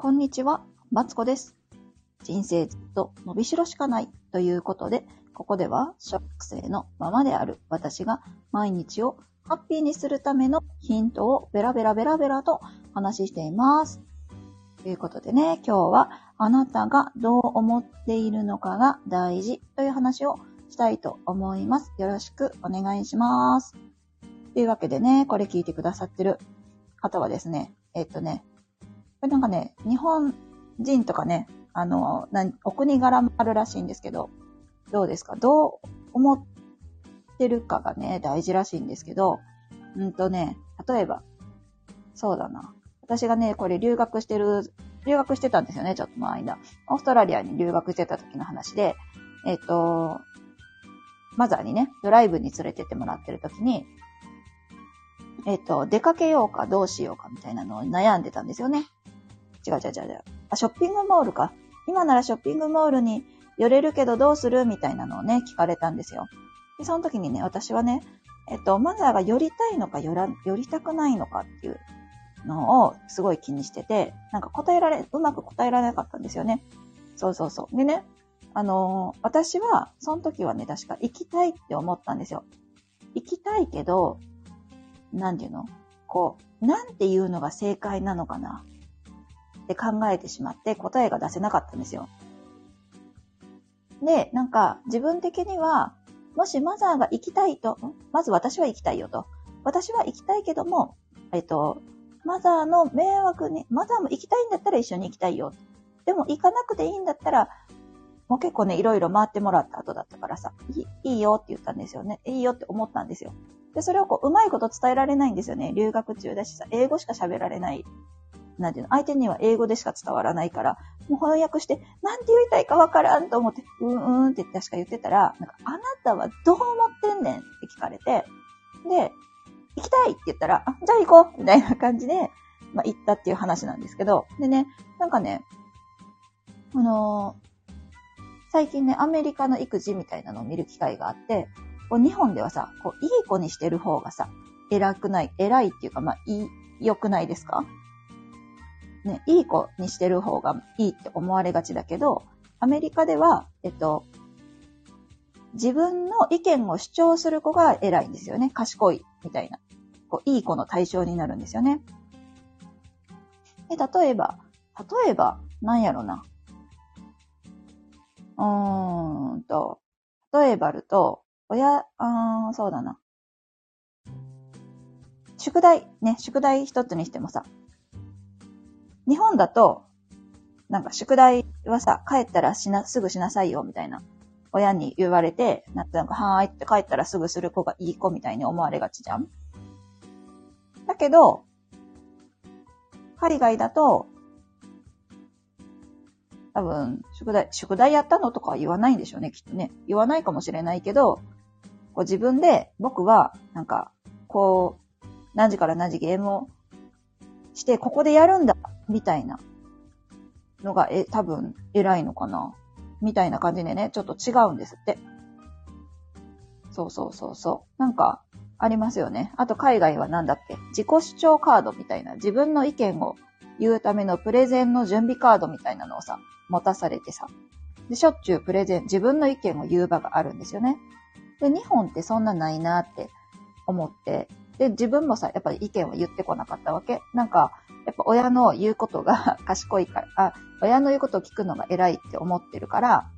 こんにちは、マツコです。人生ずっと伸びしろしかないということで、ここでは小学生のままである私が毎日をハッピーにするためのヒントをベラベラベラベラと話しています。ということでね、今日はあなたがどう思っているのかが大事という話をしたいと思います。よろしくお願いします。というわけでね、これ聞いてくださってる方はですね、えっとね、れなんかね、日本人とかね、あの、なお国柄もあるらしいんですけど、どうですか？どう思ってるかがね、大事らしいんですけど、うんとね、例えば、そうだな。私がね、これ留学してる、留学してたんですよね、ちょっとの間。オーストラリアに留学してた時の話で、えっ、と、マザーにね、ドライブに連れてってもらってる時に、えっ、と、出かけようかどうしようかみたいなのを悩んでたんですよね。違う違う違う違う。あ、ショッピングモールか？今ならショッピングモールに寄れるけどどうするみたいなのをね、聞かれたんですよ。で、その時にね、私はね、えっと、マザーが寄りたいのか寄ら、寄りたくないのかっていうのをすごい気にしてて、なんか答えられ、うまく答えられなかったんですよね。そうそうそう。でね、あのー私は、その時はね、確か行きたいって思ったんですよ。行きたいけど、なんていうの？こう、なんていうのが正解なのかな？って考えてしまって答えが出せなかったんですよ。で、なんか自分的には、もしマザーが行きたいと、まず私は行きたいよと。私は行きたいけども、えっと、マザーの迷惑に、マザーも行きたいんだったら一緒に行きたいよ。でも行かなくていいんだったら、もう結構ね、いろいろ回ってもらった後だったからさ、いいいよって言ったんですよね。いいよって思ったんですよ。で、それをこう、うまいこと伝えられないんですよね。留学中だしさ、英語しか喋られない。なんていうの相手には英語でしか伝わらないから、もう翻訳して、なんて言いたいかわからんと思って、うーんって確か言ってたら、なんか、あなたはどう思ってんねんって聞かれて、で、行きたいって言ったら、あ、じゃあ行こうみたいな感じで、まあ、行ったっていう話なんですけど、でね、なんかね、あのー最近ね、アメリカの育児みたいなのを見る機会があって、こう日本ではさ、こういい子にしてる方がさ、偉くない、偉いっていうか、まあ、いい、良くないですか？ね、いい子にしてる方がいいって思われがちだけど、アメリカでは、えっと、自分の意見を主張する子が偉いんですよね。賢い、みたいな。こう、いい子の対象になるんですよね。で、例えば、例えば、なんやろな。うーんと、例えばると、親、あーそうだな。宿題、ね、宿題一つにしてもさ、日本だと、なんか宿題はさ、帰ったらしな、すぐしなさいよ、みたいな。親に言われて、なんか、はーいって帰ったらすぐする子がいい子みたいに思われがちじゃんだけど、海外だと、多分、宿題、宿題やったのとかは言わないんでしょうね、きっとね。言わないかもしれないけど、こう自分で、僕は、なんか、こう、何時から何時ゲームをして、ここでやるんだ、みたいなのが、え、多分、偉いのかな。みたいな感じでね、ちょっと違うんですって。そうそうそうそう。なんか、ありますよね。あと海外はなんだっけ自己主張カードみたいな、自分の意見を言うためのプレゼンの準備カードみたいなのをさ、持たされてさ。で、しょっちゅうプレゼン、自分の意見を言う場があるんですよね。で、日本ってそんなないなって思って、で、自分もさ、やっぱり意見を言ってこなかったわけ。なんか、やっぱ親の言うことが 賢いから、あ、親の言うことを聞くのが偉いって思ってるから、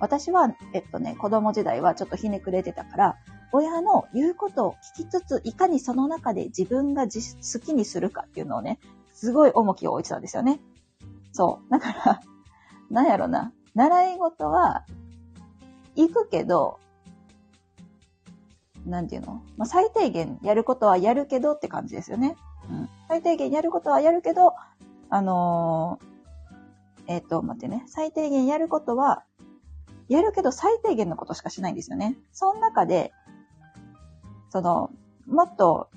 私は、えっとね、子供時代はちょっとひねくれてたから、親の言うことを聞きつつ、いかにその中で自分が自好きにするかっていうのをね、すごい重きを置いてたんですよね。そう。だから、なんやろな。習い事は、行くけど、なんていうの？まあ、最低限やることはやるけどって感じですよね。最低限やることはやるけど、あのーえっ、と、待ってね。最低限やることは、やるけど最低限のことしかしないんですよね。その中で、その、もっと、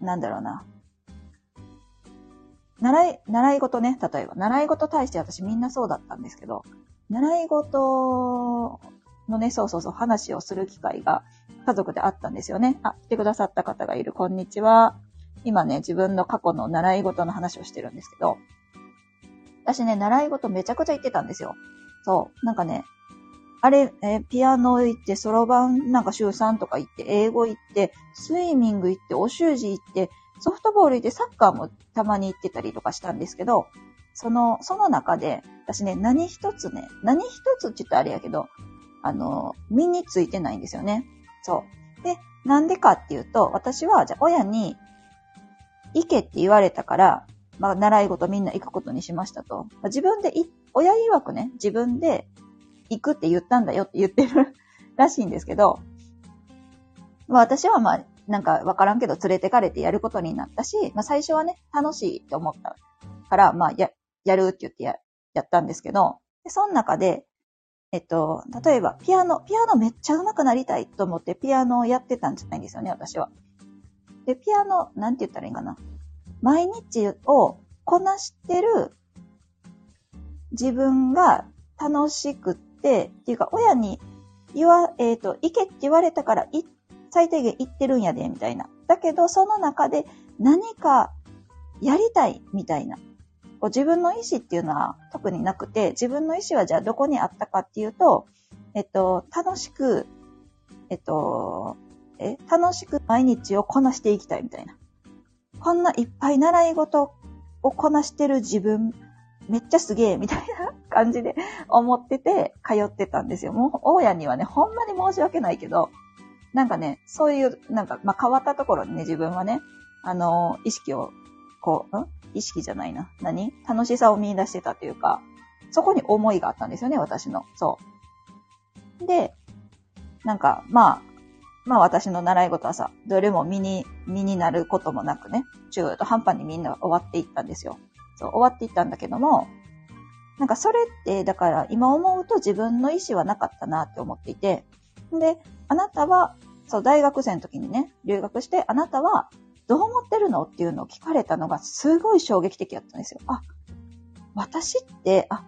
なんだろうな。習い、習い事ね、例えば。習い事対して私みんなそうだったんですけど、習い事のね、そうそうそう、話をする機会が家族であったんですよね。あ、来てくださった方がいる。こんにちは。今ね、自分の過去の習い事の話をしてるんですけど、私ね、習い事めちゃくちゃ行ってたんですよ。そう。なんかね、あれ、え、ピアノ行って、そろばんなんか週3とか行って、英語行って、スイミング行って、お習字行って、ソフトボール行って、サッカーもたまに行ってたりとかしたんですけど、その、その中で、私ね、何一つね、何一つって言ったらあれやけど、あの、身についてないんですよね。そう。で、なんでかっていうと、私は、じゃ親に、行けって言われたから、まあ、習い事みんな行くことにしましたと。まあ、自分でい、親曰くね、自分で行くって言ったんだよって言ってるらしいんですけど、まあ私はまあ、なんかわからんけど連れてかれてやることになったし、まあ最初はね、楽しいと思ったから、まあや、やるって言ってや、やったんですけど、で、その中で、えっと、例えば、ピアノ、ピアノめっちゃ上手くなりたいと思ってピアノをやってたんじゃないんですよね、私は。で、ピアノ、なんて言ったらいいかな。毎日をこなしてる自分が楽しくって、っていうか、親に言わ、えっ、ー、と、行けって言われたから、い、最低限行ってるんやで、みたいな。だけど、その中で何かやりたい、みたいな。こう自分の意思っていうのは特になくて、自分の意思はじゃあどこにあったかっていうと、えっと、楽しく、えっと、え、楽しく毎日をこなしていきたいみたいな。こんないっぱい習い事をこなしてる自分、めっちゃすげえ、みたいな 感じで思ってて通ってたんですよ。もう、大家にはね、ほんまに申し訳ないけど、なんかね、そういう、なんか、まあ、変わったところにね、自分はね、あの、意識を、こう、ん？意識じゃないな。何？楽しさを見出してたというか、そこに思いがあったんですよね、私の。そう。で、なんか、まあ、まあ私の習い事はさ、どれも身に、身になることもなくね、中途半端にみんな終わっていったんですよ。そう、終わっていったんだけども、なんかそれって、だから今思うと自分の意思はなかったなって思っていて、で、あなたは、そう、大学生の時にね、留学して、あなたはどう思ってるのっていうのを聞かれたのがすごい衝撃的だったんですよ。あ、私って、あ、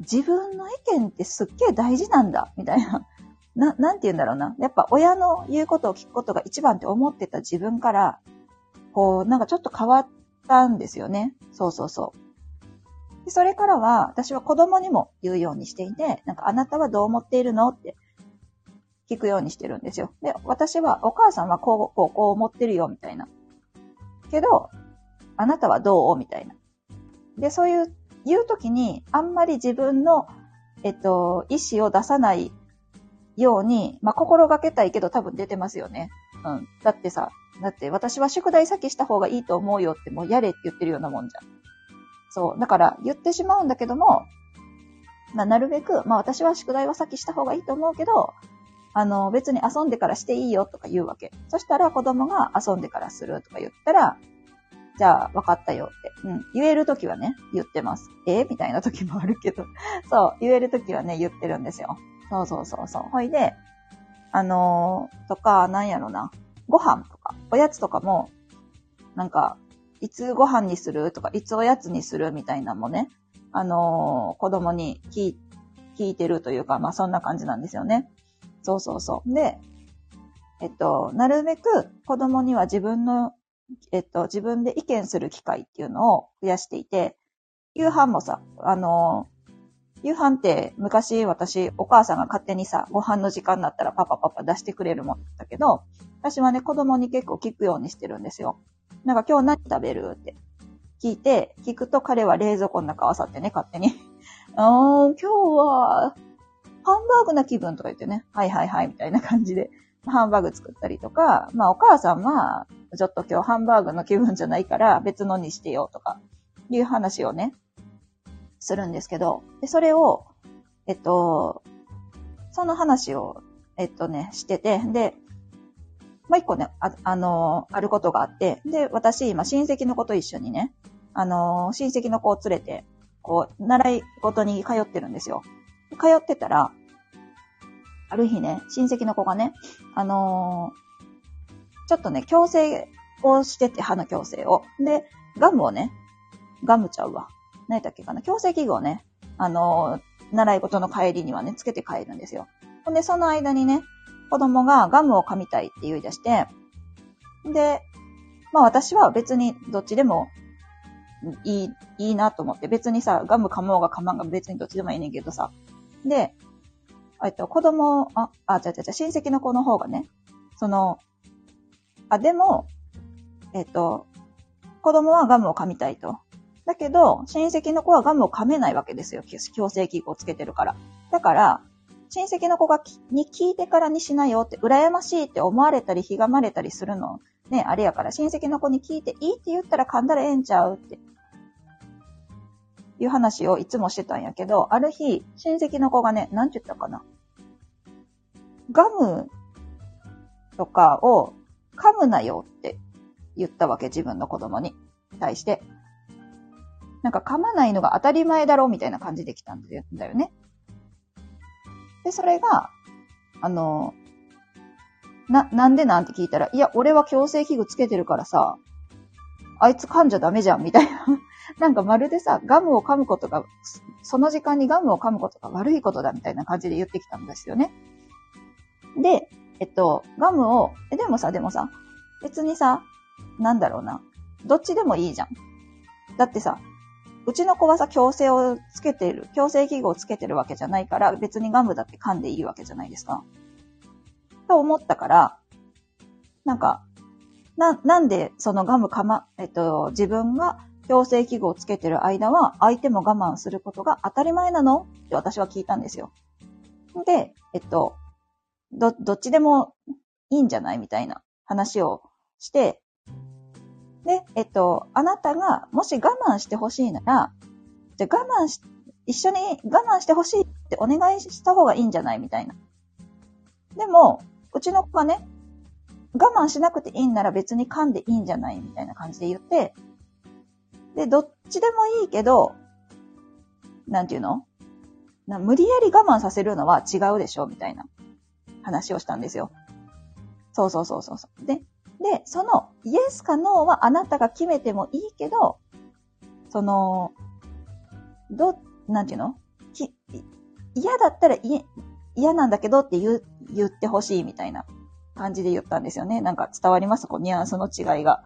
自分の意見ってすっげえ大事なんだ、みたいな。な、なんて言うんだろうな。やっぱ親の言うことを聞くことが一番って思ってた自分から、こう、なんかちょっと変わったんですよね。そうそうそう。でそれからは、私は子供にも言うようにしていて、なんかあなたはどう思っているの？って聞くようにしてるんですよ。で、私はお母さんはこう、こう、こう思ってるよ、みたいな。けど、あなたはどう？みたいな。で、そういう、言うときに、あんまり自分の、えっと、意思を出さないように、まあ、心がけたいけど多分出てますよね。うん。だってさ、だって私は宿題先した方がいいと思うよってもうやれって言ってるようなもんじゃん。そう。だから言ってしまうんだけども、まあ、なるべく、まあ私は宿題は先した方がいいと思うけど、あの、別に遊んでからしていいよとか言うわけ。そしたら子供が遊んでからするとか言ったら、じゃあ、分かったよって。うん。言えるときはね、言ってます。えみたいなときもあるけど。そう。言えるときはね、言ってるんですよ。そうそうそうそう。ほいで、あのー、とか、なんやろな。ご飯とか、おやつとかも、なんか、いつご飯にするとか、いつおやつにするみたいなのもね、あのー、子供に聞聞いてるというか、まあそんな感じなんですよね。そうそうそう。で、えっと、なるべく子供には自分の、えっと、自分で意見する機会っていうのを増やしていて、夕飯もさ、あの夕飯って昔私、お母さんが勝手にさ、ご飯の時間になったらパパパパ出してくれるもんだけど、私はね、子供に結構聞くようにしてるんですよ。なんか今日何食べるって聞いて、聞くと彼は冷蔵庫の中あさってね、勝手に。うん、今日は、ハンバーグな気分とか言ってね、はいはいはい、みたいな感じで、ハンバーグ作ったりとか、まあお母さんは、ちょっと今日ハンバーグの気分じゃないから別のにしてよとか、いう話をね、するんですけど、で、それを、えっと、その話を、えっとね、してて、で、もう一個ね、あ、あのあることがあって、で、私、今、親戚の子と一緒にね、あの親戚の子を連れて、こう、習い事に通ってるんですよ。通ってたら、ある日ね、親戚の子がね、あのー、ちょっとね、矯正をしてて、歯の矯正を。で、ガムをね、ガムちゃうわ。何だっけかな、矯正器具をね、あの、習い事の帰りにはね、つけて帰るんですよ。ほんで、その間にね、子供がガムを噛みたいって言い出して、で、まあ私は別にどっちでもいい、いいなと思って。別にさ、ガム噛もうが噛まんが別にどっちでもいいねんけどさ。で、えっと、子供、あ、あ、ちゃちゃちゃ、親戚の子の方がね、その、あ、でも、えっと、子供はガムを噛みたいと。だけど、親戚の子はガムを噛めないわけですよ。強制器具をつけてるから。だから、親戚の子がに聞いてからにしなよって、羨ましいって思われたり、ひがまれたりするの、ね、あれやから、親戚の子に聞いていいって言ったら噛んだらええんちゃうって、いう話をいつもしてたんやけど、ある日、親戚の子がね、なんて言ったかな。ガムとかを噛むなよって言ったわけ、自分の子供に対して。なんか噛まないのが当たり前だろうみたいな感じで来たんだよね。で、それが、あの、な、なんでなんて聞いたら、いや、俺は強制器具つけてるからさ、あいつ噛んじゃダメじゃん、みたいな。なんかまるでさ、ガムを噛むことが、その時間にガムを噛むことが悪いことだ、みたいな感じで言ってきたんですよね。で、えっと、ガムを、え、でもさ、でもさ、別にさ、なんだろうな。どっちでもいいじゃん。だってさ、うちの子はさ、強制をつけてる、強制器具をつけてるわけじゃないから、別にガムだって噛んでいいわけじゃないですか。と思ったから、なんか、な、なんでそのガムかま、えっと、自分が強制器具をつけてる間は、相手も我慢することが当たり前なの？って私は聞いたんですよ。で、えっと、ど、どっちでもいいんじゃない？みたいな話をして、で、えっと、あなたがもし我慢してほしいなら、じゃ我慢し、一緒に我慢してほしいってお願いした方がいいんじゃないみたいな。でも、うちの子がね、我慢しなくていいんなら別に噛んでいいんじゃないみたいな感じで言って、で、どっちでもいいけど、なんていうの？な無理やり我慢させるのは違うでしょみたいな話をしたんですよ。そうそうそうそう。で、で、その、イエスかノーはあなたが決めてもいいけど、その、ど、なんていうの？嫌だったら嫌なんだけどって言言ってほしいみたいな感じで言ったんですよね。なんか伝わります？こうニュアンスの違いが。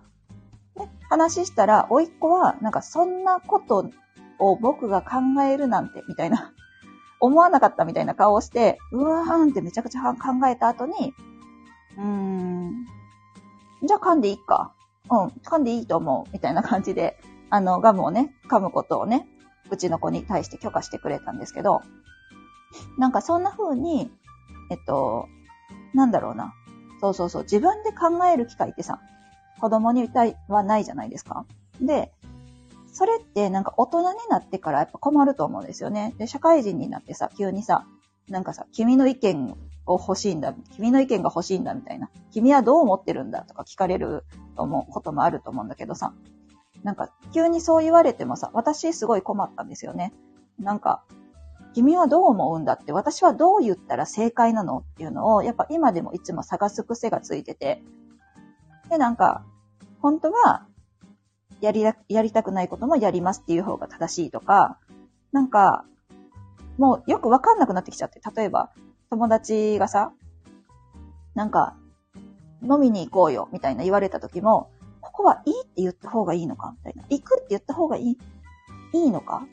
で話したら、甥っ子は、なんかそんなことを僕が考えるなんて、みたいな。思わなかったみたいな顔をして、うわーんってめちゃくちゃ考えた後に、うーん、じゃあ噛んでいいか。うん、噛んでいいと思う。みたいな感じで、あの、ガムをね、噛むことをね、うちの子に対して許可してくれたんですけど、なんかそんな風に、えっと、なんだろうな。そうそうそう、自分で考える機会ってさ、子供にいはないじゃないですか。で、それってなんか大人になってからやっぱ困ると思うんですよね。で、社会人になってさ、急にさ、なんかさ、君の意見を欲しいんだ、君の意見が欲しいんだみたいな、君はどう思ってるんだとか聞かれると思うこともあると思うんだけどさ、なんか急にそう言われてもさ、私すごい困ったんですよね。なんか、君はどう思うんだって、私はどう言ったら正解なのっていうのを、やっぱ今でもいつも探す癖がついてて、で、なんか、本当は、やり、やりたくないこともやりますっていう方が正しいとか、なんか、もうよくわかんなくなってきちゃって、例えば、友達がさ、なんか、飲みに行こうよ、みたいな言われた時も、ここはいいって言った方がいいのかみたいな。行くって言った方がいい、いいのか？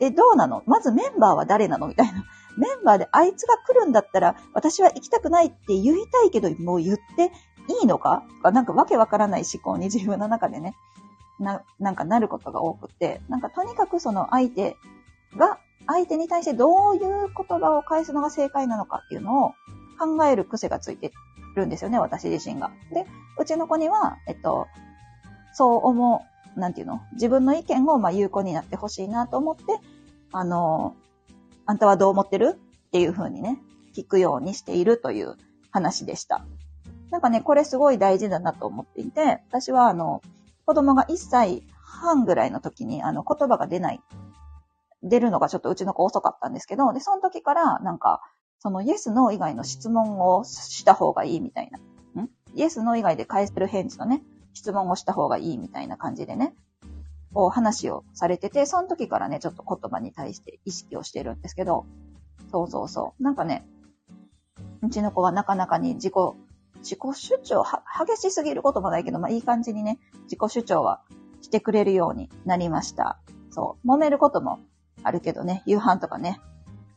え、どうなの？まずメンバーは誰なの？みたいな。メンバーであいつが来るんだったら、私は行きたくないって言いたいけど、もう言っていいのか？とか、なんかわけわからない思考に自分の中でね、な、なんかなることが多くて、なんかとにかくその相手が相手に対してどういう言葉を返すのが正解なのかっていうのを考える癖がついてるんですよね、私自身が。で、うちの子には、えっと、そう思う、なんていうの？自分の意見をまあ有効になってほしいなと思って、あの、あんたはどう思ってる？っていう風にね、聞くようにしているという話でした。なんかね、これすごい大事だなと思っていて、私はあの、子供が1歳半ぐらいの時にあの言葉が出ない出るのがちょっとうちの子遅かったんですけど、で、その時から、なんか、そのイエス、ノー以外の質問をした方がいいみたいな。ん？イエス、ノー以外で返せる返事のね、質問をした方がいいみたいな感じでね、こう話をされてて、その時からね、ちょっと言葉に対して意識をしてるんですけど、そうそうそう。なんかね、うちの子はなかなかに自己、自己主張、激しすぎることもないけど、まあいい感じにね、自己主張はしてくれるようになりました。そう。揉めることもあるけどね、夕飯とかね。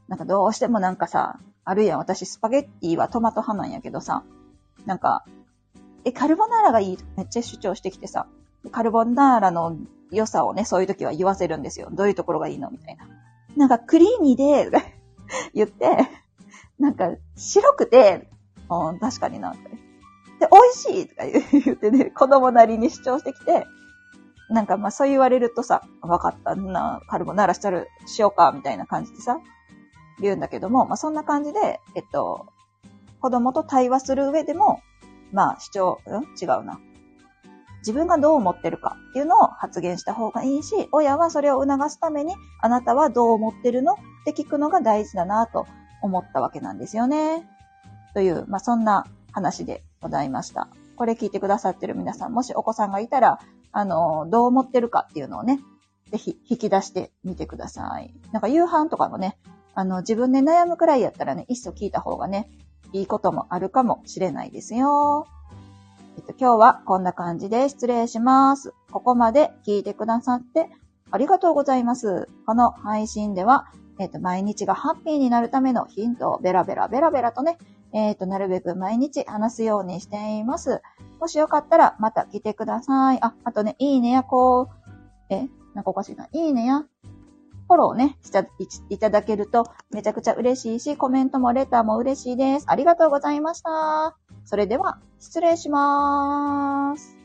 なんかどうしてもなんかさ、あるやん。私スパゲッティはトマト派なんやけどさ、なんか、え、カルボナーラがいい？とめっちゃ主張してきてさ、カルボナーラの良さをね、そういう時は言わせるんですよ。どういうところがいいの？みたいな。なんかクリーミーで、言って、なんか白くて、うん、確かにな。で、美味しいとか言ってね、子供なりに主張してきて、なんかまあそう言われるとさ、わかったな、カルボナーラしたる、しようか、みたいな感じでさ、言うんだけども、まあそんな感じで、えっと、子供と対話する上でも、まあ主張、うん？違うな。自分がどう思ってるかっていうのを発言した方がいいし、親はそれを促すために、あなたはどう思ってるのって聞くのが大事だなと思ったわけなんですよね。という、まあそんな話でございました。これ聞いてくださってる皆さん、もしお子さんがいたら、あの、どう思ってるかっていうのをね、ぜひ引き出してみてください。なんか夕飯とかもね、あの、自分で悩むくらいやったらね、いっそ聞いた方がね、いいこともあるかもしれないですよ。えっと、今日はこんな感じで失礼します。ここまで聞いてくださってありがとうございます。この配信では、えっと、毎日がハッピーになるためのヒントをベラベラベラベラとね、えっと、なるべく毎日話すようにしています。もしよかったらまた来てください。あ、あとね、いいねやこう、え、なんかおかしいな。いいねや、フォローね、したいいただけるとめちゃくちゃ嬉しいし、コメントもレターも嬉しいです。ありがとうございました。それでは、失礼しまーす。